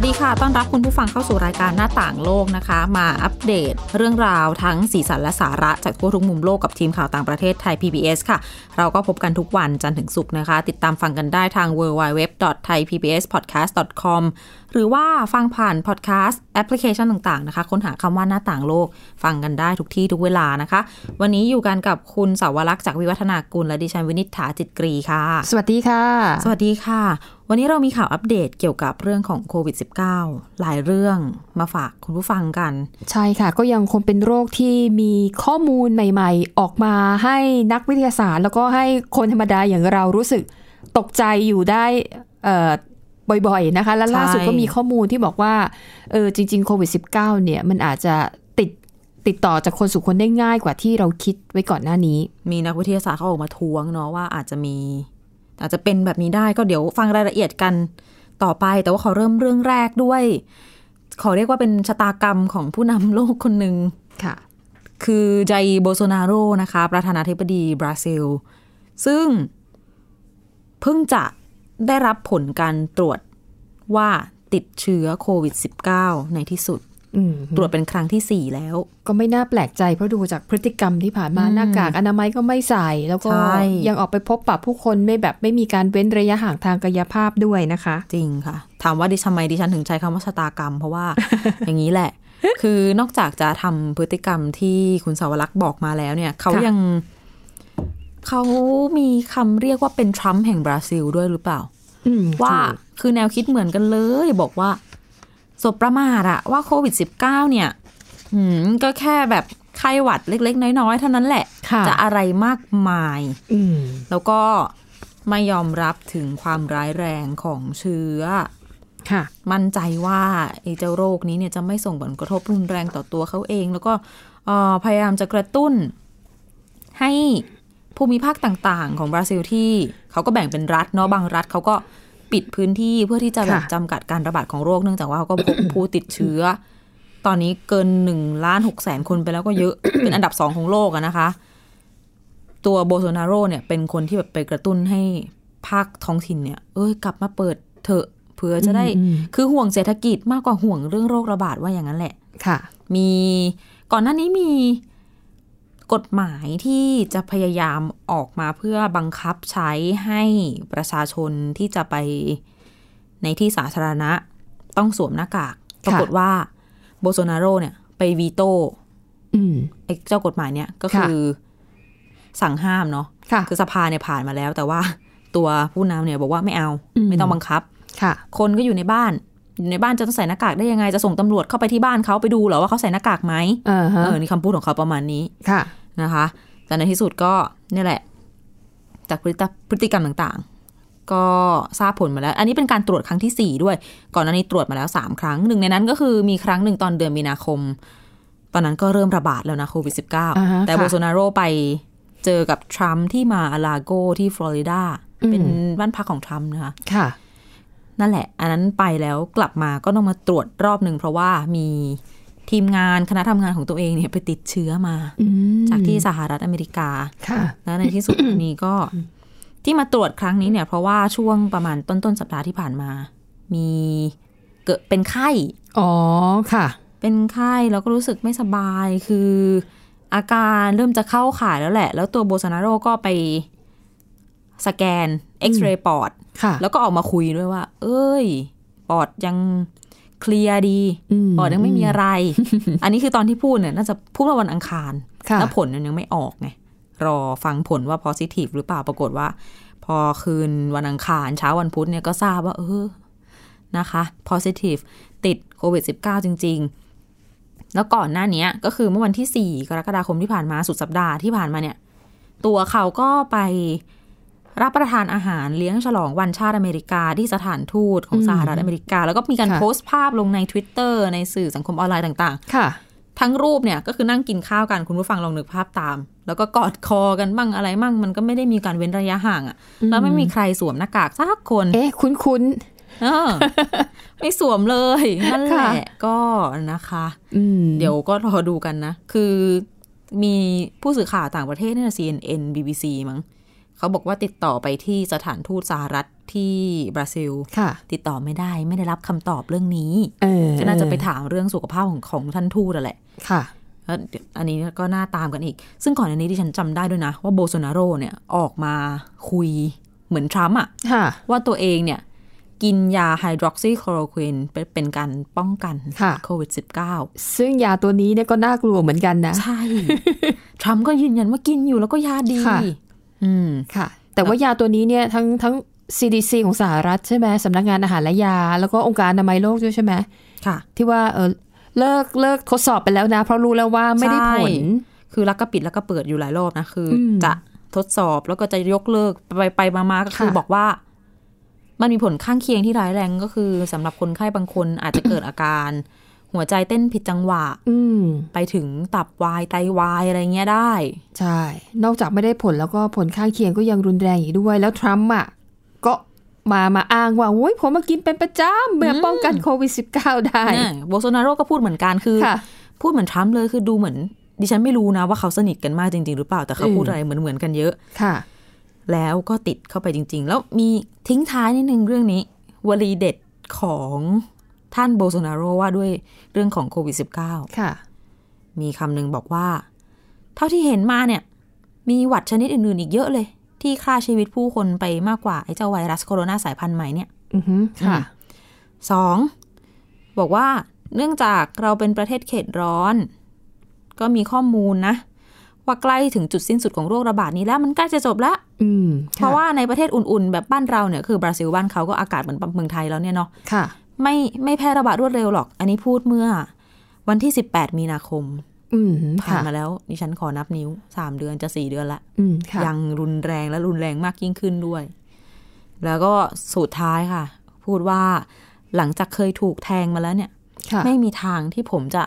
วัสดีค่ะ ต้อนรับคุณผู้ฟังเข้าสู่รายการหน้าต่างโลกนะคะ มาอัปเดตเรื่องราวทั้งสีสันและสาระจากทั่วทุกมุมโลกกับทีมข่าวต่างประเทศไทย PBS ค่ะ เราก็พบกันทุกวันจันทร์ถึงศุกร์นะคะ ติดตามฟังกันได้ทาง www.thaipbspodcast.com หรือว่าฟังผ่านพอดแคสต์แอปพลิเคชันต่างๆนะคะ ค้นหาคำว่าหน้าต่างโลก ฟังกันได้ทุกที่ทุกเวลานะคะ วันนี้อยู่กันกับคุณสาวรักษ์จากวิวัฒนากุลและดิฉันวินิษฐาจิตกรีค่ะ สวัสดีค่ะ สวัสดีค่ะ วันนี้เรามีข่าวอัปเดตเกี่ยวกับเรื่องของโควิด -19 หลายเรื่องมาฝากคุณผู้ฟังกัน ใช่ค่ะ ก็ยังคงเป็นโรคที่มีข้อมูลใหม่ ๆ ออกมาให้นักวิทยาศาสตร์ แล้วก็ให้คนธรรมดาอย่างเรารู้สึกตกใจอยู่ได้เอ่อ บ่อยๆนะคะ และล่าสุดใช่ก็มีข้อมูลที่บอกว่าเออจริง ๆ โควิด -19 เนี่ยมันอาจจะติดติดต่อจากคนสู่คนได้ง่ายกว่าที่เราคิดไว้ก่อนหน้านี้ มีนักวิทยาศาสตร์เขาออกมาท้วงเนาะว่าอาจจะมี อาจจะเป็นแบบนี้ได้ก็เดี๋ยวฟังรายละเอียดกันต่อไป แต่ว่าขอเริ่มเรื่องแรกด้วย ขอเรียกว่าเป็นชะตากรรมของผู้นำโลกคนหนึ่งค่ะ คือไจโบโซนาโรนะคะ ประธานาธิบดีบราซิล ซึ่งเพิ่งจะ ได้รับผลการตรวจว่าติดเชื้อโควิด -19 ในที่สุดอืมตรวจเป็นครั้งที่สี่แล้ว ก็ไม่น่าแปลกใจเพราะดูจากพฤติกรรมที่ผ่านมาอืมหน้ากากอนามัยก็ไม่ใส่ แล้วก็ใช่ยังออกไปพบปะผู้คนไม่แบบไม่มีการเว้นระยะห่างทางกายภาพด้วยนะคะ จริงค่ะ ถามว่าดิฉันทำไมดิฉันถึงใช้คำว่าชะตากรรม เพราะว่าอย่างนี้แหละ คือนอกจากจะทำพฤติกรรมที่คุณสาวรักษ์บอกมาแล้วเนี่ย เขาค่ะยัง เขามีคำเรียกว่าเป็นทรัมป์แห่งบราซิลด้วยหรือเปล่าอืมว่าถูกคือแนวคิดเหมือนกันเลย บอกว่าสบประมาทอะว่าโควิด -19 เนี่ยหืมก็แค่แบบไข้หวัดเล็ก ๆ น้อย ๆ เท่านั้นแหละค่ะจะอะไรมากมายอืมแล้วก็ไม่ยอมรับถึงความร้ายแรงของเชื้อค่ะมั่นใจว่าไอ้เจ้าโรคนี้เนี่ยจะไม่ส่งผลกระทบรุนแรงต่อตัวเขาเอง แล้วก็เอ่อพยายามจะกระตุ้นให้ ภูมิภาคต่างๆ ของบราซิลที่เขาก็แบ่งเป็นรัฐเนาะบางรัฐเขาก็ปิดพื้นที่เพื่อที่จะแบบค่ะจำกัดการระบาดของโรคเนื่องจากว่าเขาก็พบผู้ติดเชื้อ ตอนนี้เกินหนึ่งล้านหกแสนคนไปแล้วก็เยอะเป็นอันดับสองของโลกอะนะคะ ตัวโบโซนาโรเนี่ยเป็นคนที่แบบไปกระตุ้นให้ภาคท้องถิ่นเนี่ย เอ้ยกลับมาเปิดเถอะเผื่อจะได้อืมคือห่วงเศรษฐกิจมากกว่าห่วงเรื่องโรคระบาดว่าอย่างนั้นแหละ ค่ะ มีก่อนหน้านี้มี กฎหมายที่จะพยายามออกมาเพื่อบังคับใช้ให้ประชาชนที่จะไปในที่สาธารณะ ต้องสวมหน้ากาก ปรากฏว่าโบโซนาโรเนี่ย ไปวีโต้อืมไอ้เจ้ากฎหมายเนี่ยก็คือ สั่งห้ามเนาะค่ะคือสภาเนี่ยผ่านมาแล้ว แต่ว่าตัวผู้นำเนี่ยบอกว่าไม่เอาอืมไม่ต้องบังคับค่ะคนก็อยู่ในบ้าน อยู่ในบ้านจะต้องใส่หน้ากากได้ยังไงจะส่งตำรวจเข้าไปที่บ้านเขาไปดูเหรอว่าเขาใส่หน้ากากไหมอ่าฮะเออนี่คำพูดของเขาประมาณนี้ค่ะนะคะแต่ในที่สุดก็เนี่ยแหละ จากพฤติพฤติกรรมต่างๆ ก็ทราบผลมาแล้ว อันนี้เป็นการตรวจครั้งที่สี่ด้วย ก่อนหน้านี้ตรวจมาแล้วสามครั้งหนึ่งในนั้นก็คือมีครั้งหนึ่งตอนเดือนมีนาคม ตอนนั้นก็เริ่มระบาดแล้วนะโควิดอ่าฮะ -19 แต่ค่ะโบโซนาโรไปเจอกับทรัมป์ที่มาอาลาโกที่ฟลอริดาอืมเป็นบ้านพักของทรัมป์นะคะค่ะ นั่นแหละ อันนั้นไปแล้วกลับมาก็ต้องมาตรวจรอบหนึ่งเพราะว่ามีทีมงานคณะทำงานของตัวเองเนี่ยไปติดเชื้อมาอืมจากที่สหรัฐอเมริกาค่ะแล้วในที่สุดนี้ก็ที่มาตรวจครั้งนี้เนี่ย เพราะว่าช่วงประมาณต้นต้นๆสัปดาห์ที่ผ่านมา มีเกิดเป็นไข้ อ๋อค่ะ เป็นไข้แล้วก็รู้สึกไม่สบายคือ อาการเริ่มจะเข้าข่ายแล้วแหละ แล้วตัวโบซานาโรก็ไปสแกนเอ็กซเรย์ปอดค่ะ แล้วก็ออกมาคุยด้วยว่า เอ้ย ปอดยังเคลียร์ดีมปอดยังไม่มีอะไร อันนี้คือตอนที่พูดเนี่ยน่าจะพูดว่าวันอังคารค่ะแล้วผลมันยังไม่ออกไง รอฟังผลว่า positive หรือเปล่า ปรากฏว่า พอคืนวันอังคารเช้าวันพุธเนี่ยก็ทราบว่า เออ นะคะ positive ติดโควิด -19 จริง ๆ แล้วก่อนหน้าเนี้ยก็คือเมื่อวันที่ 4 กรกฎาคมที่ผ่านมาสุดสัปดาห์ที่ผ่านมาเนี่ย ตัวเขาก็ไป รับประทานอาหารเลี้ยงฉลองวันชาติอเมริกาที่สถานทูตของสหรัฐอเมริกา แล้วก็มีการค่ะโพสต์ภาพลงใน Twitter ในสื่อสังคมออนไลน์ต่างค่ะๆทั้งรูปเนี่ยก็คือนั่งกินข้าวกันคุณผู้ฟังลองนึกภาพตาม แล้วก็กอดคอกันบ้างอะไรมั่งมันก็ไม่ได้มีการเว้นระยะห่างอะ่ะแล้วไม่มีใครสวมหน้ากากสักคน เอ๊ะคุ้นเออไม่สวมเลยนั่นแหละค่ะก็นะคะอืมเดี๋ยวก็รอดูกันนะ คือมีผู้สื่อข่าวต่างประเทศเนี่ย CNN BBC มั้ง เขาบอกว่าติดต่อไปที่สถานทูตสหรัฐที่บราซิลค่ะติดต่อไม่ได้ไม่ได้รับคำตอบเรื่องนี้เออก็น่าจะไปถามเรื่องสุขภาพของของท่านทูตนั่นแหละค่ะแล้วเดี๋ยวอันนี้ก็น่าตามกันอีก ซึ่งก่อนอันนี้ที่ฉันจำได้ด้วยนะ ว่าโบโซนาโรเนี่ยออกมาคุยเหมือนทรัมป์อะค่ะว่าตัวเองเนี่ย กินยาไฮดรอกซีคลอโรควินเป็นเป็นการป้องกันค่ะโควิด -19 ซึ่งยาตัวนี้เนี่ยก็น่ากลัวเหมือนกันนะ ใช่ ทรัมป์ก็ยืนยันว่ากินอยู่แล้วก็ยาดีค่ะ อืมค่ะ แต่ว่ายาตัวนี้เนี่ยทั้งทั้ง CDC ของสหรัฐใช่ไหมสำนักงานอาหารและยา แล้วก็องค์การอนามัยโลกด้วยใช่ไหมค่ะ ที่ว่าเออเลิกเลิกทดสอบไปแล้วนะ เพราะรู้แล้วว่าไม่ได้ผลใช่คือแล้วก็ปิดแล้วก็เปิดอยู่หลายรอบนะ คืออมจะทดสอบแล้วก็จะยกเลิกไปไปมามาก็คือค่ะบอกว่า มันมีผลข้างเคียงที่ร้ายแรงก็คือสำหรับคนไข้บางคนอาจจะเกิดอาการ หัวใจเต้นผิดจังหวะอืมไปถึงตับวายไตวายอะไรเงี้ยได้ ใช่ นอกจากไม่ได้ผลแล้วก็ผลข้างเคียงก็ยังรุนแรงอีกด้วย แล้วทรัมป์อะก็มามาอ้างว่าโอ้ยผมมากินเป็นประจำเมื่อป้องกันโควิด -19 ได้เนี่ยโบโซนาโรก็พูดเหมือนกันคือค่ะพูดเหมือนทรัมป์เลยคือดูเหมือน ดิฉันไม่รู้นะว่าเขาสนิทกันมากจริง ๆ หรือเปล่าแต่เขาอืมพูดอะไรเหมือนเหมือนๆกันเยอะค่ะ แล้วก็ติดเข้าไปจริง ๆ แล้วมีทิ้งท้ายนิดนึงเรื่องนี้วลีเด็ดของ ท่านโบโซนาโรว่าด้วยเรื่องของโควิด -19 ค่ะ มีคำหนึ่งบอกว่า เท่าที่เห็นมาเนี่ย มีหวัดชนิดอื่น ๆ อีกเยอะเลย ที่ฆ่าชีวิตผู้คนไปมากกว่า ไอ้เจ้าไวรัสโคโรนาสายพันธุ์ใหม่เนี่ย อือฮึค่ะสองบอกว่าเนื่องจากเราเป็นประเทศเขตร้อน ก็มีข้อมูลนะ ว่าใกล้ถึงจุดสิ้นสุดของโรคระบาดนี้แล้วมันใกล้จะจบแล้วอืมเพราะว่าในประเทศอุ่นๆ แบบบ้านเราเนี่ยคือบราซิลบ้านเขาก็อากาศเหมือนเมืองไทยแล้วเนี่ยเนาะค่ะ ไม่ไม่แพร่ระบาดรวดเร็วหรอก อันนี้พูดเมื่อ วันที่ 18 มีนาคมอืมผ่านค่ะมาแล้วดิฉันขอนับนิ้ว3เดือนจะ4เดือนละอืมค่ะยังรุนแรงและรุนแรงมากยิ่งขึ้นด้วย แล้วก็สุดท้ายค่ะ พูดว่าหลังจากเคยถูกแทงมาแล้วเนี่ยค่ะไม่มีทางที่ผมจะ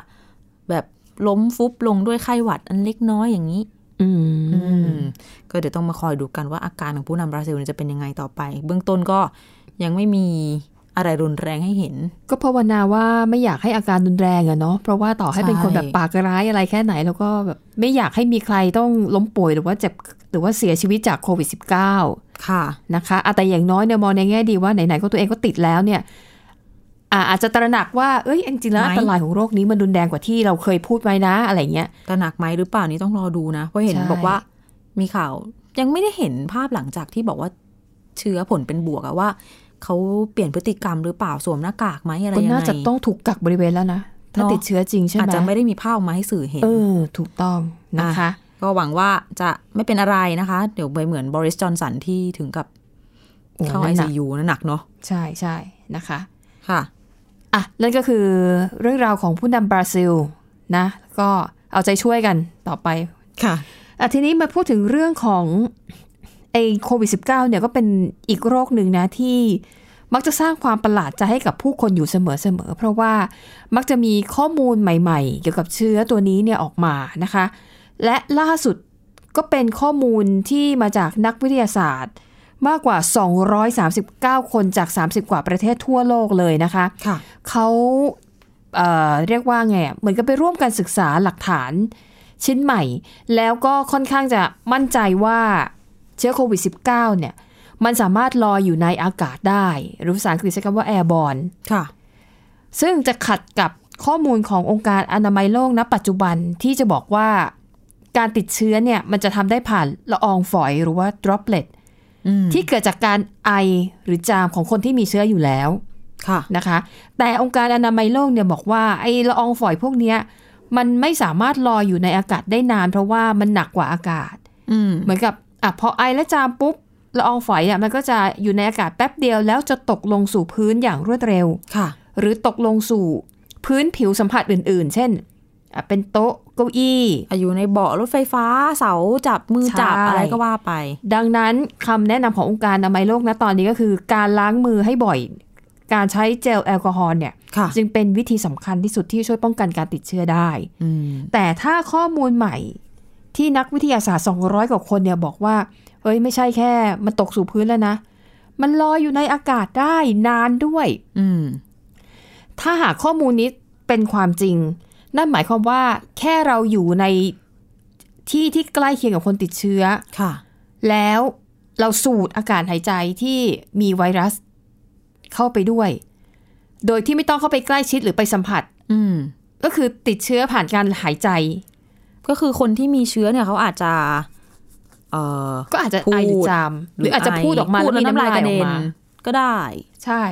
แบบล้มฟุบลงด้วยไข้หวัดอันเล็กน้อยอย่างนี้ อืมอืมก็เดี๋ยวต้องมาคอยดูกันว่าอาการของผู้นำบราซิลเนี่ยจะเป็นยังไงต่อไป เบื้องต้นก็ยังไม่มี อะไรรุนแรงให้เห็น ก็ภาวนาว่าไม่อยากให้อาการรุนแรงอะเนาะเพราะว่าต่อให้เป็นคนใช่แบบปากร้ายอะไรแค่ไหน แล้วก็แบบไม่อยากให้มีใครต้องล้มป่วยหรือว่าเจ็บหรือว่าเสียชีวิตจากโควิด -19 ค่ะนะคะอะแต่อย่างน้อยเนี่ยมองในแง่ดีว่าไหนๆก็ตัวเองก็ติดแล้วเนี่ยอะอาจจะตระหนักว่า เอ้ยจริงๆแล้วไหมอันตรายของโรคนี้มันรุนแรงกว่าที่เราเคยพูดไว้นะ อะไรเงี้ย ตระหนักไหมหรือเปล่านี่ต้องรอดูนะ เพราะเห็นใช่บอกว่ามีข่าวยังไม่ได้เห็นภาพหลังจากที่บอกว่าเชื้อผลเป็นบวกอะว่า เขาเปลี่ยนพฤติกรรมหรือเปล่าสวมหน้ากากไหมอะไรก็ยังไงน่าจะต้องถูกกักบริเวณแล้วนะ ถ้าเนอะติดเชื้อจริงใช่อาจไหมจะไม่ได้มีภาพออกมาให้สื่อเห็น เออ ถูกต้องนะคะ ก็หวังว่าจะไม่เป็นอะไรนะคะ เดี๋ยวไปเหมือนบริสจอนสันที่ถึงกับโอ้เข้าไอนั่นหนัซีกยูนะหนักเนาะใช่ใช่นะคะค่ะอะนั่นก็คือเรื่องราวของผู้นำบราซิลนะ ก็เอาใจช่วยกันต่อไปค่ะอะทีนี้มาพูดถึงเรื่องของ ไอ้โควิด -19 เนี่ยก็เป็นอีกโรคหนึ่งนะที่มักจะสร้างความประหลาดใจให้กับผู้คนอยู่เสมอๆ เพราะว่ามักจะมีข้อมูลใหม่ๆ เกี่ยวกับเชื้อตัวนี้เนี่ยออกมานะคะ และล่าสุดก็เป็นข้อมูลที่มาจากนักวิทยาศาสตร์ มากกว่า 239 คนจาก 30 กว่าประเทศทั่วโลกเลยนะคะค่ะเขาเอ่อเรียกว่าไงอะเหมือนกับไปร่วมกันศึกษาหลักฐานชิ้นใหม่ แล้วก็ค่อนข้างจะมั่นใจว่า เชื้อโควิด -19 เนี่ย มันสามารถลอยอยู่ในอากาศได้ หรือภาษาอังกฤษใช้คำว่า airborne ค่ะ ซึ่งจะขัดกับข้อมูลขององค์การอนามัยโลกณปัจจุบันที่จะบอกว่าการติดเชื้อเนี่ย มันจะทำได้ผ่านละอองฝอยหรือว่า droplet อืมที่เกิดจากการไอหรือจามของคนที่มีเชื้ออยู่แล้วค่ะนะคะ แต่องค์การอนามัยโลกเนี่ยบอกว่าไอ้ละอองฝอยพวกเนี้ยมันไม่สามารถลอยอยู่ในอากาศได้นาน เพราะว่ามันหนักกว่าอากาศอืมเหมือนกับ อะพอไอและจามปุ๊บละอองฝอยอะมันก็จะอยู่ในอากาศแป๊บเดียวแล้วจะตกลงสู่พื้นอย่างรวดเร็วค่ะ หรือตกลงสู่พื้นผิวสัมผัสอื่น ๆ เช่นอะเป็นโต๊ะเก้าอี้อยู่ในเบาะรถไฟฟ้าเสาจับมือจับใช่อะไรก็ว่าไป ดังนั้นคำแนะนำขององค์การอนามัยโลกนะตอนนี้ก็คือ การล้างมือให้บ่อย การใช้เจลแอลกอฮอล์เนี่ยค่ะจึงเป็นวิธีสำคัญที่สุดที่ช่วยป้องกันการติดเชื้อได้อืมแต่ถ้าข้อมูลใหม่ ที่นักวิทยาศาสตร์ 200 กว่าคนเนี่ยบอกว่าเอ้ย ไม่ใช่แค่ มันตกสู่พื้นแล้วนะ มันลอยอยู่ในอากาศได้นานด้วย อืม ถ้าหากข้อมูลนี้เป็นความจริง นั่นหมายความว่า แค่เราอยู่ในที่ที่ใกล้เคียงกับคนติดเชื้อ ค่ะ แล้วเราสูดอากาศหายใจที่มีไวรัสเข้าไปด้วย โดยที่ไม่ต้องเข้าไปใกล้ชิดหรือไปสัมผัส อืม ก็คือติดเชื้อผ่านการหายใจ ก็คือคนที่มีเชื้อเนี่ยเขาอาจจะเอ่อก็อาจจะพูดไอหรือจามหรืออาจจะพูดออกมาพูแล้วมีน้ำลายกอระอเด็กนมาก็ได้ ใช่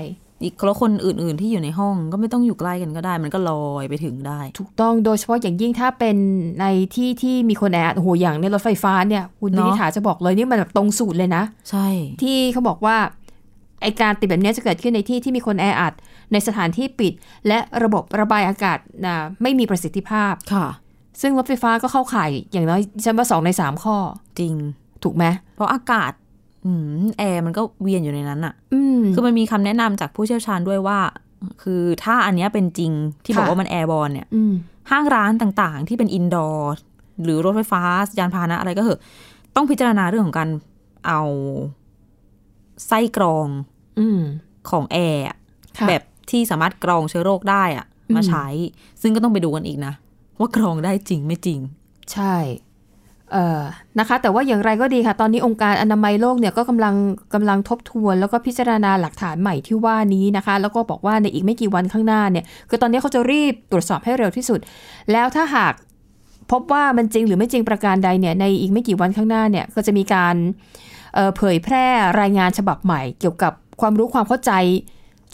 อีกแล้วคนอื่น ๆ ที่อยู่ในห้องก็ไม่ต้องอยู่ใกล้กันก็ได้ มันก็ลอยไปถึงได้ ถูกต้องโดยเฉพาะอย่างยิ่งถ้าเป็นในที่ที่มีคนแออัดโอ้โหอย่างในรถไฟฟ้าเนี่ย คุณเนอะนิถาจะบอกเลยนี่มันแบบตรงสูตรเลยนะ ใช่ ที่เขาบอกว่าไอการติดแบบนี้จะเกิดขึ้นในที่ที่มีคนแออัดในสถานที่ปิด และระบบระบายอากาศนะไม่มีประสิทธิภาพค่ะ ซึ่งรถไฟฟ้าก็เข้าข่ายอย่างน้อยฉันว่าสองในสามข้อ จริง ถูกไหมเพราะอากาศอืมแอร์มันก็เวียนอยู่ในนั้นอะอืมคือมันมีคำแนะนำจากผู้เชี่ยวชาญด้วยว่า คือถ้าอันเนี้ยเป็นจริงที่บอกค่ะว่ามัน airborne เนี่ยอืมห้างร้านต่างๆ ที่เป็น indoor หรือรถไฟฟ้ายานพาหนะอะไรก็เหอะต้องพิจารณาเรื่องของการเอาไส้กรองอืมของแอร์อะค่ะแบบที่สามารถกรองเชื้อโรคได้อะอืมมาใช้ ซึ่งก็ต้องไปดูกันอีกนะ ว่ากรองได้จริงไม่จริง ใช่เอ่อนะคะ แต่ว่าอย่างไรก็ดีค่ะ ตอนนี้องค์การอนามัยโลกเนี่ยก็กำลังกำลังทบทวน แล้วก็พิจารณาหลักฐานใหม่ที่ว่านี้นะคะ แล้วก็บอกว่าในอีกไม่กี่วันข้างหน้าเนี่ย คือตอนนี้เขาจะรีบตรวจสอบให้เร็วที่สุด แล้วถ้าหากพบว่ามันจริงหรือไม่จริงประการใดเนี่ย ในอีกไม่กี่วันข้างหน้าเนี่ย ก็จะมีการเเผยแพร่รายงานฉบับใหม่ เกี่ยวกับความรู้ความเข้าใจ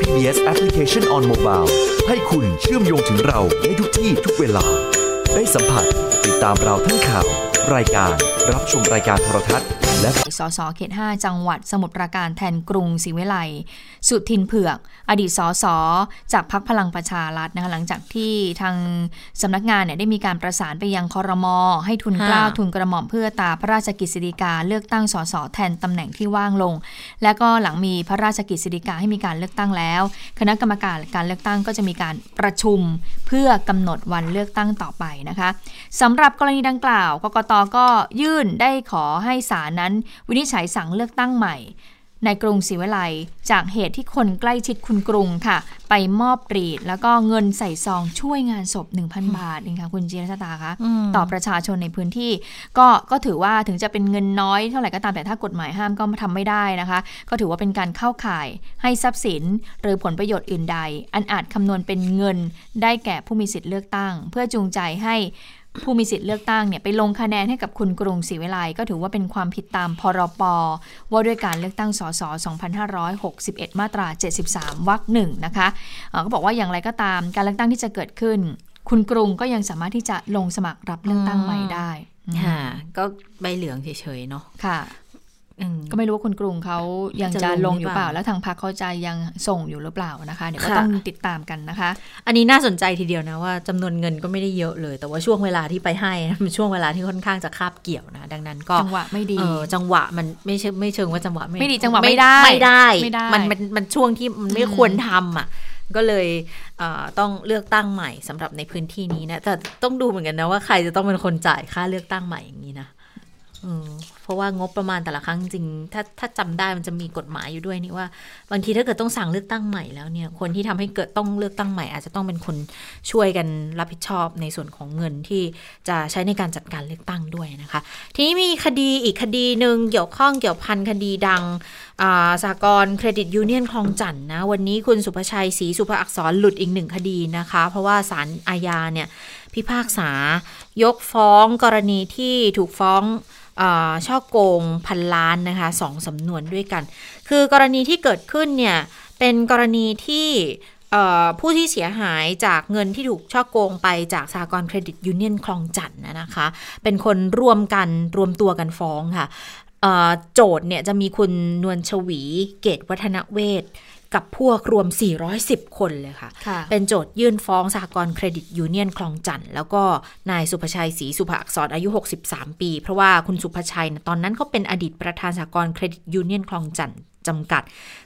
PBS Application on Mobile ให้คุณเชื่อมโยงถึงเราในทุกที่ทุกเวลา ได้สัมผัสติดตามเราทั้งข่าว รายการรับชมรายการโทรทัศน์และสสเขต 5 จังหวัดสมุทรปราการแทนกรุงศรีวิไลสุทินเผือก อดีตสสจากพักพลังประชารัฐนะคะหลังจากที่ทางสำนักงานเนี่ยได้มีการประสานไปยังคอรมอให้ทุนเกล้าค่ะทุนกระหม่อมเพื่อตาพระราชกิจสิริกาเลือกตั้งสสแทนตำแหน่งที่ว่างลง และก็หลังมีพระราชกิจสิริกาให้มีการเลือกตั้งแล้ว คณะกรรมการการเลือกตั้งก็จะมีการประชุมเพื่อกำหนดวันเลือกตั้งต่อไปนะคะสำหรับกรณีดังกล่าวกกตก็ยื่นได้ขอให้ศาลนั้น วินิจฉัยสั่งเลือกตั้งใหม่ ในกรุงศรีวิไลจากเหตุที่คนใกล้ชิดคุณกรุงค่ะ ไปมอบปรีด แล้วก็เงินใส่ซองช่วยงานศพ 1,000 บาทเองค่ะคุณจีรชตาคะมต่อประชาชนในพื้นที่ ก็ก็ถือว่าถึงจะเป็นเงินน้อยเท่าไหร่ก็ตามแต่ถ้ากฎหมายห้ามก็ทำไม่ได้นะคะ ก็ถือว่าเป็นการเข้าข่ายให้ทรัพย์สิน หรือผลประโยชน์อื่นใด อันอาจคำนวณเป็นเงินได้แก่ผู้มีสิทธิ์เลือกตั้ง เพื่อจูงใจให้ ผู้มีสิทธิ์เลือกตั้งเนี่ยไปลงคะแนนให้กับคุณกรุงศรีวิไลก็ถือว่าเป็นความผิดตามพรปว่าด้วยการเลือกตั้งสส2561 มาตรา 73 วรรคหนึ่งนะคะเอ่อก็บอกว่าอย่างไรก็ตามการเลือกตั้งที่จะเกิดขึ้น คุณกรุงก็ยังสามารถที่จะลงสมัครรับเลือกตั้งใหม่ได้อืมค่ะก็ใบเหลืองเฉยๆเนาะค่ะอืม ก็ไม่รู้ว่าคุณกรุงเขายังจะจะลลงงหอรือยู่เปเปล่าล่า แล้วทางพรรคเขาจะยังส่งอยู่หรือเปล่านะคะเดี๋ยวก็ค่ะต้องติดตามกันนะคะ อันนี้น่าสนใจทีเดียวนะว่าจำนวนเงินก็ไม่ได้เยอะเลย แต่ว่าช่วงเวลาที่ไปให้นะมันช่วงเวลาที่ค่อนข้างจะคาบเกี่ยวนะ ดังนั้นก็จังหวะไม่ดีเออจังหวะมันไม่ใช่ไม่เชิงว่าจังหวะไม่ดีจังหวะไม่ได้ไม่ได้ไม่ได้มันมันมันช่วงที่มันไม่อืมควรทำอะก็เลยเอ่อต้องเลือกตั้งใหม่สำหรับในพื้นที่นี้นะแต่ต้องดูเหมือนกันนะว่าใครจะต้องเป็นคนจ่ายค่าเลือกตั้งใหม่อย่างนี้นะเออเพ ราะว่างบประมาณแต่ละครั้งจริง ถ้าถ้าจำได้มันจะมีกฎหมายอยู่ด้วยนี่ว่า บางทีถ้าเกิดต้องสั่งเลือกตั้งใหม่แล้วเนี่ยคนที่ทำให้เกิดต้องเลือกตั้งใหม่อาจจะต้องเป็นคนช่วยกันรับผิดชอบในส่วนของเงินที่จะใช้ในการจัดการเลือกตั้งด้วยนะคะ ทีนี้มีคดีอีกคดีหนึ่งเกี่ยวข้องเกี่ยวพันคดีดังสหกรณ์เครดิตยูเนียนคลองจั่นนะ วันนี้คุณศุภชัยศรีศุภอักษรหลุดอีกหนึ่งคดีนะคะ เพราะว่าศาลอาญาเนี่ยพิพากษายกฟ้องกรณีที่ถูกฟ้อง ฉ้อโกงพันล้านนะคะสองสำนวนด้วยกัน คือกรณีที่เกิดขึ้นเนี่ย เป็นกรณีที่ผู้ที่เสียหายจากเงินที่ถูกฉ้อโกงไปจากสหกรณ์เครดิตยูเนียนคลองจั่นนะนะคะ เป็นคนร่วมกันรวมตัวกันฟ้องค่ะโจทก์เนี่ยจะมีคุณนวลชวีเกตวัฒนเวศ กับพวกรวม 410 คนเลยค่ะค่ะเป็นโจทก์ยื่นฟ้องสหกรณ์เครดิตยูเนียนคลองจันทน์แล้วก็นายสุภชัยศรีสุภอักษรอายุ 63 ปี เพราะว่าคุณศุภชัยนะตอนนั้นเขาเป็นอดีตประธานสหกรณ์เครดิตยูเนียนคลองจันทน์จำกัด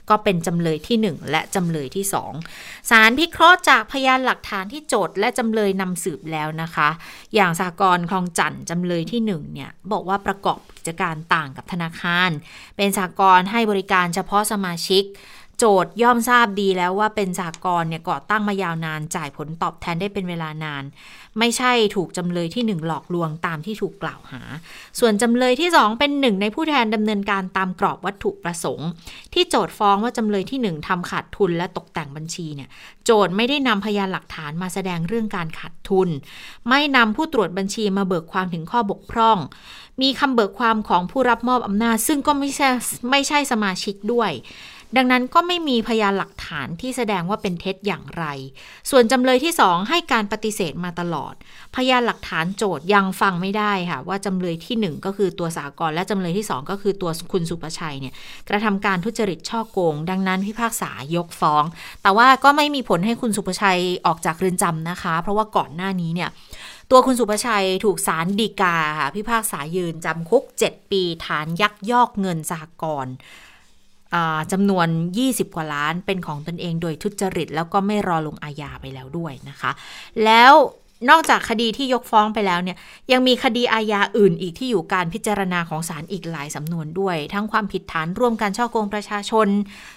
ก็เป็นจำเลยที่ 1 และจำเลยที่ 2 ศาลพิเคราะห์จากพยานหลักฐานที่โจทก์และจำเลยนำสืบแล้วนะคะ อย่างสหกรณ์คลองจันทน์จำเลยที่ 1 เนี่ย บอกว่าประกอบกิจการต่างกับธนาคาร เป็นสหกรณ์ให้บริการเฉพาะสมาชิก โจทย์ย่อมทราบดีแล้วว่าเป็นสากลเนี่ยก่อตั้งมายาวนานจ่ายผลตอบแทนได้เป็นเวลานาน ไม่ใช่ถูกจำเลยที่หนึ่งหลอกลวงตามที่ถูกกล่าวหา ส่วนจำเลยที่สองเป็นหนึ่งในผู้แทนดำเนินการตามกรอบวัตถุประสงค์ ที่โจทย์ฟ้องว่าจำเลยที่หนึ่งทำขาดทุนและตกแต่งบัญชีเนี่ยโจทย์ไม่ได้นำพยานหลักฐานมาแสดงเรื่องการขาดทุน ไม่นำผู้ตรวจบัญชีมาเบิกความถึงข้อบกพร่อง มีคำเบิกความของผู้รับมอบอำนาจ ซึ่งก็ไม่ใช่ไม่ใช่สมาชิกด้วย ดังนั้นก็ไม่มีพยานหลักฐานที่แสดงว่าเป็นเท็จอย่างไร ส่วนจำเลยที่สองให้การปฏิเสธมาตลอด พยานหลักฐานโจทย์ยังฟังไม่ได้ค่ะว่าจำเลยที่หนึ่งก็คือตัวสากลและจำเลยที่สองก็คือตัวคุณสุประชัยเนี่ยกระทำการทุจริตช่อโกง ดังนั้นพิพากษายกฟ้อง แต่ว่าก็ไม่มีผลให้คุณสุประชัยออกจากเรือนจำนะคะ เพราะว่าก่อนหน้านี้เนี่ยตัวคุณสุภชัยถูกศาลฎีกาค่ะพิพากษายืนจำคุก 7 ปีฐานยักยอกเงินสหกรณ์ จำนวน 20 กว่าล้านเป็นของตนเองโดยทุจริต แล้วก็ไม่รอลงอาญาไปแล้วด้วยนะคะ แล้วนอกจากคดีที่ยกฟ้องไปแล้วเนี่ยยังมีคดีอาญาอื่นอีกที่อยู่การพิจารณาของศาลอีกหลายสำนวนด้วย ทั้งความผิดฐานร่วมกันช่อโกงประชาชน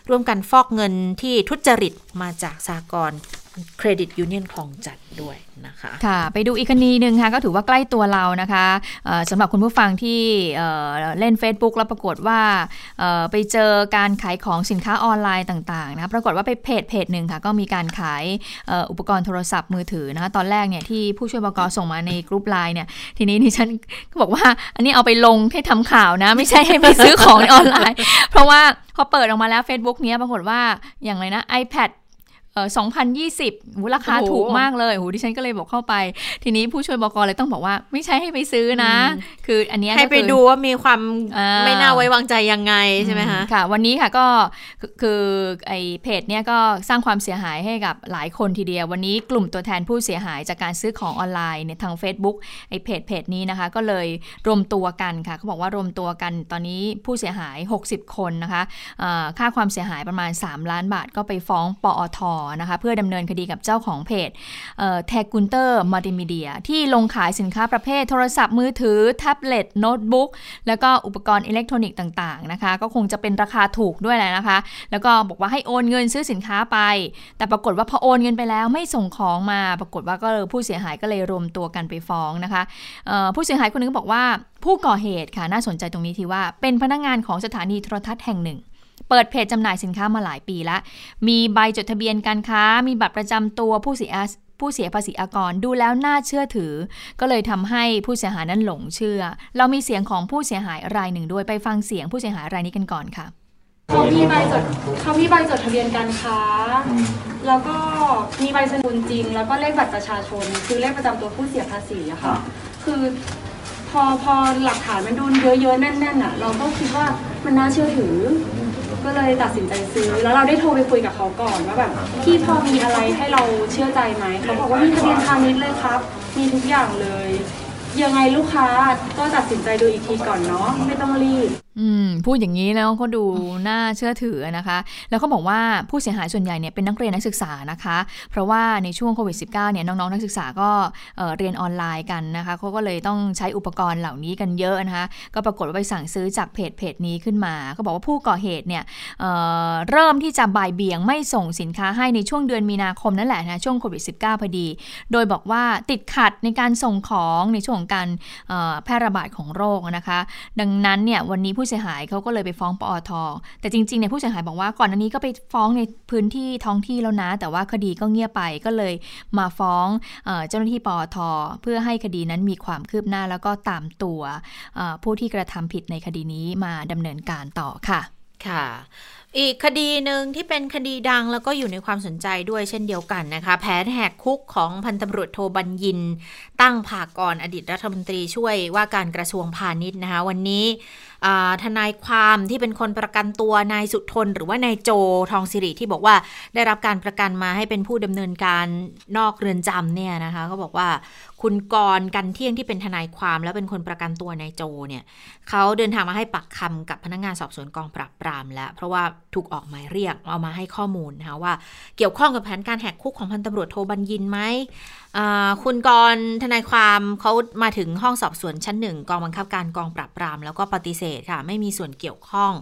ร่วมกันฟอกเงินที่ทุจริตมาจากสหกรณ์ เครดิตยูเนียนคลองจั่นด้วยนะคะค่ะไปดูอีกคดีหนึ่งค่ะก็ถือว่าใกล้ตัวเรานะคะเอ่อสำหรับคุณผู้ฟังที่เอ่อเล่น Facebook แล้วปรากฏว่าเอ่อไปเจอการขายของสินค้าออนไลน์ต่างๆนะปรากฏว่าไปเพจเพจหนึ่งค่ะก็มีการขายเอ่ออุปกรณ์โทรศัพท์มือถือนะคะตอนแรกเนี่ยที่ผู้ช่วยบกส่งมาในกรุ๊ปไลน์เนี่ยทีนี้ดิฉันก็บอกว่าอันนี้เอาไปลงให้ทำข่าวนะ ไม่ใช่ให้ไปซื้อของในออนไลน์ เพราะว่าพอเปิดออกมาแล้ว Facebook เนี้ยปรากฏว่าอย่างไรนะ iPad 2020หูราคาโอ้โหถูกมากเลยหูดิฉันก็เลยบอกเข้าไป ทีนี้ผู้ช่วยบกเลยต้องบอกว่า ไม่ใช่ให้ไปซื้อนะ คืออันเนี้ยให้ก็ไปคือดูว่ามีความอ่าไม่น่าไว้วางใจยังไงใช่ไหมคะค่ะ วันนี้ค่ะก็คือคือไอเพจเนี้ยก็สร้างความเสียหายให้กับหลายคนทีเดียว วันนี้กลุ่มตัวแทนผู้เสียหายจากการซื้อของออนไลน์เนี่ยทาง Facebook ไอเพจเพจนี้นะคะ ก็เลยรวมตัวกันค่ะเขาบอกว่ารวมตัวกันตอนนี้ผู้เสียหาย 60 คนนะคะเอ่อค่าความเสียหายประมาณ 3 ล้านบาทก็ไปฟ้องปอทนะคะเพื่อดำเนินคดีกับเจ้าของเพจแทกุนเตอร์มัลติมีเดียที่ลงขายสินค้าประเภทโทรศัพท์มือถือ แท็บเล็ตโน้ตบุ๊กแล้วก็อุปกรณ์อิเล็กทรอนิกส์ต่างๆนะคะก็คงจะเป็นราคาถูกด้วยแหละนะคะ แล้วก็บอกว่าให้โอนเงินซื้อสินค้าไป แต่ปรากฏว่าพอโอนเงินไปแล้วไม่ส่งของมา ปรากฏว่าก็ผู้เสียหายก็เลยรวมตัวกันไปฟ้องนะคะผู้เสียหายคนนึงบอกว่าผู้ก่อเหตุค่ะน่าสนใจตรงนี้ที่ว่าเป็นพนักงงานของสถานีโทรทัศน์แห่งหนึ่ง เปิดเพจจำหน่ายสินค้ามาหลายปีแล้วมีใบจดทะเบียนการค้า มีบัตรประจำตัวผู้เสียผู้เสียภาษีอากรดูแล้วน่าเชื่อถือ ก็เลยทำให้ผู้เสียหายนั้นหลงเชื่อ เรามีเสียงของผู้เสียหายรายหนึ่งด้วยไปฟังเสียงผู้เสียหายรายนี้กันก่อนค่ะเขามีใบจดเขามีใบจดทะเบียนการค้า แล้วก็มีใบสมุนจริง แล้วก็เลขบัตรประชาชน คือเลขประจำตัวผู้เสียภาษีอะค่ะ คือพอพอหลักฐานมันดูเยอะๆแน่นๆอะเราก็คิดว่ามันน่าเชื่อถือ ก็เลยตัดสินใจซื้อ แล้วเราได้โทรไปคุยกับเขาก่อนว่าแบบพี่พอมีอะไรให้เราเชื่อใจไหมเขาบอกว่ามีทะเบียนพาณิชย์เลยครับ มีทุกอย่างเลย ยังไงลูกค้าก็ตัดสินใจดูอีกทีก่อนเนาะไม่ต้องรีบอืมพูดอย่างนี้แล้วก็ดูน่าเชื่อถือนะคะ แล้วเขาบอกว่าผู้เสียหายส่วนใหญ่เนี่ยเป็นนักเรียนนักศึกษานะคะ เพราะว่าในช่วงโควิด -19 เนี่ยน้องๆนักศึกษาก็เเรียนออนไลน์กันนะคะเขาก็เลยต้องใช้อุปกรณ์เหล่านี้กันเยอะนะคะ ก็ปรากฏว่าไปสั่งซื้อจากเพจเพจนี้ขึ้นมา ก็บอกว่าผู้ก่อเหตุเนี่ยเเริ่มที่จะบ่ายเบี่ยงไม่ส่งสินค้าให้ในช่วงเดือนมีนาคมนั่นแหละนะช่วงโควิด -19 พอดี โดยบอกว่าติดขัดในการส่งของในช่วงของการแพร่ระบาดของโรคนะคะ ดังนั้นเนี่ยวันนี้ผู้เสียหายเขาก็เลยไปฟ้องปอท แต่จริงๆเนี่ยผู้เสียหายบอกว่าก่อนอันนี้ก็ไปฟ้องในพื้นที่ท้องที่แล้วนะ แต่ว่าคดีก็เงียบไปก็เลยมาฟ้องเจ้าหน้าที่ปอท เพื่อให้คดีนั้นมีความคืบหน้าแล้วก็ตามตัวผู้ที่กระทำผิดในคดีนี้มาดำเนินการต่อค่ะค่ะอีกคดีหนึ่งที่เป็นคดีดังแล้วก็อยู่ในความสนใจด้วยเช่นเดียวกันนะคะ แผนแหกคุกของพันตำรวจโทบัญญิน ตั้งผากรอดีตรัฐมนตรีช่วยว่าการกระทรวงพาณิชย์นะคะ วันนี้ ทนายความที่เป็นคนประกันตัวนายสุทน หรือว่านายโจทองสิริที่บอกว่าได้รับการประกันมาให้เป็นผู้ดำเนินการนอกเรือนจำเนี่ยนะคะก็บอกว่าคุณกรกันเที่ยงที่เป็นทนายความแล้วเป็นคนประกันตัวนายโจเนี่ยเขาเดินทางมาให้ปักคำกับพนักงงานสอบสวนกองปราบปรามแล้ว เพราะว่าถูกออกหมายเรียกเอามาให้ข้อมูลนะคะว่า เกี่ยวข้องกับแผนการแหกคุกของพันตำรวจโทบัญญินไหม คุณกรทนายความเขามาถึงห้องสอบสวนชั้นหนึ่งกองบังคับการกองปราบปราม แล้วก็ปฏิเสธค่ะ ไม่มีส่วนเกี่ยวข้อง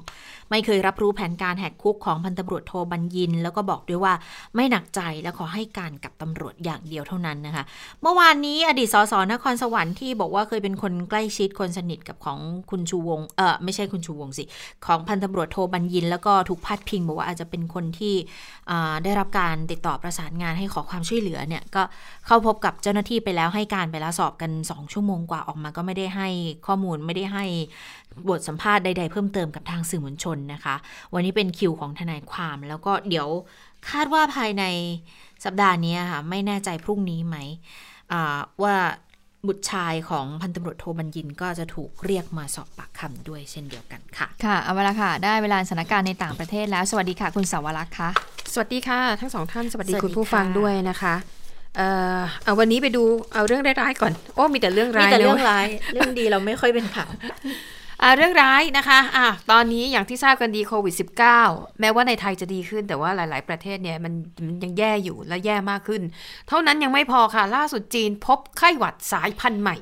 ไม่เคยรับรู้แผนการแหกคุกของพันตำรวจโทบัญญิน แล้วก็บอกด้วยว่าไม่หนักใจและขอให้การกับตำรวจอย่างเดียวเท่านั้นนะคะ เมื่อวานนี้อดีตสสนครสวรรค์ที่บอกว่าเคยเป็นคนใกล้ชิดคนสนิทกับของคุณชูวงเออไม่ใช่คุณชูวงสิ ของพันตำรวจโทบัญญิน แล้วก็ถูกพัดพิงบอกว่าอาจจะเป็นคนที่ได้รับการติดต่อประสานงานให้ขอความช่วยเหลือเนี่ยก็เข้าพบกับเจ้าหน้าที่ไปแล้วให้การไปแล้วสอบกัน 2 ชั่วโมงกว่าออกมาก็ไม่ได้ให้ข้อมูลไม่ได้ให้ บทสัมภาษณ์ใด ๆ เพิ่มเติมกับทางสื่อมวลชนนะคะ วันนี้เป็นคิวของทนายความ แล้วก็เดี๋ยวคาดว่าภายในสัปดาห์นี้ค่ะไม่แน่ใจพรุ่งนี้ไหมว่าบุตรชายของพันตำรวจโทบัญญินก็จะถูกเรียกมาสอบปากคำด้วยเช่นเดียวกันค่ะ ค่ะเอาเวลาค่ะ ได้เวลาสถานการณ์ในต่างประเทศแล้ว สวัสดีค่ะ คุณสาวรักษ์ค่ะ สวัสดีค่ะ ทั้งสองท่านสวัสดีคุณผู้ฟังด้วยนะคะเอ่อเอาวันนี้ไปดูเอาเรื่องร้ายๆก่อน โอ้มีแต่เรื่องร้ายมีแต่เรื่องร้าย เรื่องดีเราไม่ค่อยเป็นข่าว เรื่องร้ายนะคะอะตอนนี้อย่างที่ทราบกันดีโควิด -19 แม้ว่าในไทยจะดีขึ้นแต่ว่าหลาย ๆ ประเทศเนี่ยมันมันยังแย่อยู่และแย่มากขึ้น เท่านั้นยังไม่พอค่ะ ล่าสุดจีนพบไข้หวัดสายพันธุ์ใหม่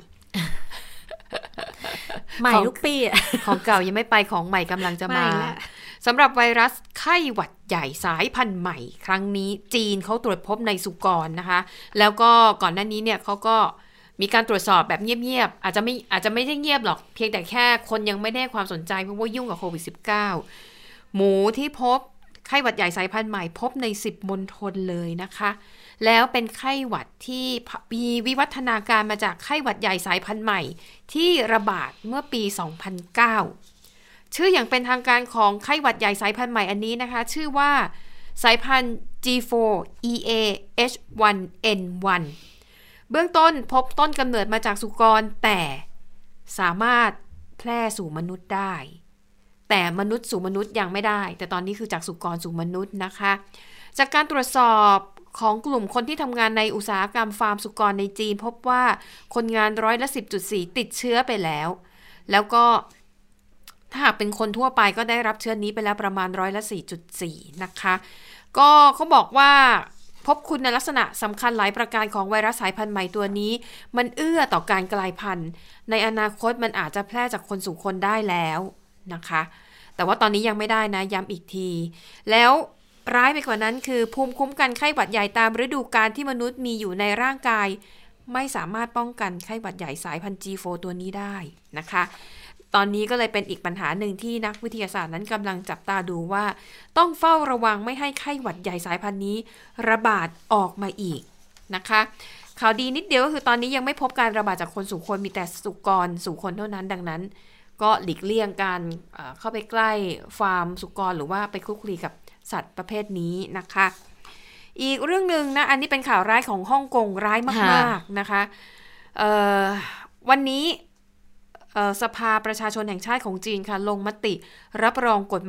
ใหม่ทุกปีของเก่ายังไม่ไปของใหม่กำลังจะมาสำหรับไวรัสไข้หวัดใหญ่สายพันธุ์ใหม่ ครั้งนี้จีนเขาตรวจพบในสุกรนะคะ แล้วก็ก่อนหน้านี้เนี่ยเขาก็ มีการตรวจสอบแบบเงียบๆ อาจจะไม่อาจจะไม่ได้เงียบหรอก เพียงแต่แค่คนยังไม่ได้ความสนใจเพราะว่ายุ่งกับโควิด -19 หมูที่พบไข้หวัดใหญ่สายพันธุ์ใหม่พบใน 10มณฑลเลยนะคะ แล้วเป็นไข้หวัดที่มีวิวัฒนาการมาจากไข้หวัดใหญ่สายพันธุ์ใหม่ ที่ระบาดเมื่อปี 2009 ชื่ออย่างเป็นทางการของไข้หวัดใหญ่สายพันธุ์ใหม่อันนี้นะคะ ชื่อว่าสายพันธุ์ G4EAH1N1 เบื้องต้นพบต้นกำเนิดมาจากสุกร แต่สามารถแพร่สู่มนุษย์ได้ แต่มนุษย์สู่มนุษย์ยังไม่ได้ แต่ตอนนี้คือจากสุกรสู่มนุษย์นะคะ จากการตรวจสอบของกลุ่มคนที่ทำงานในอุตสาหกรรมฟาร์มสุกรในจีน พบว่าคนงานร้อยละ10.4 ติดเชื้อไปแล้ว แล้วก็ถ้าหากเป็นคนทั่วไปก็ได้รับเชื้อนี้ไปแล้วประมาณร้อยละ4.4 นะคะ ก็เขาบอกว่า พบคุณในลักษณะสำคัญหลายประการของไวรัสสายพันธุ์ใหม่ตัวนี้ มันเอื้อต่อการกลายพันธุ์ ในอนาคตมันอาจจะแพร่จากคนสู่คนได้แล้วนะคะ แต่ว่าตอนนี้ยังไม่ได้นะย้ำอีกที แล้วร้ายไปกว่านั้นคือ ภูมิคุ้มกันไข้หวัดใหญ่ตามฤดูกาลที่มนุษย์มีอยู่ในร่างกาย ไม่สามารถป้องกันไข้หวัดใหญ่สายพันธุ์ G4 ตัวนี้ได้นะคะ ตอนนี้ก็เลยเป็นอีกปัญหาหนึ่งที่นักวิทยาศาสตร์นั้นกำลังจับตาดูว่า ต้องเฝ้าระวังไม่ให้ไข้หวัดใหญ่สายพันธุ์นี้ ระบาดออกมาอีกนะคะข่าวดีนิดเดียวก็คือตอนนี้ยังไม่พบการระบาดจากคนสู่คนมีแต่สุกรสู่คนเท่านั้นดังนั้น ก็หลีกเลี่ยงการเข้าไปใกล้ฟาร์มสุกรหรือว่าไปคลุกคลีกับสัตว์ประเภทนี้นะคะ อีกเรื่องหนึ่งนะอันนี้เป็นข่าวร้ายของฮ่องกงร้ายมากๆนะคะวันนี้ สภาประชาชนแห่งชาติของจีนค่ะลงมติ รับรองกฎ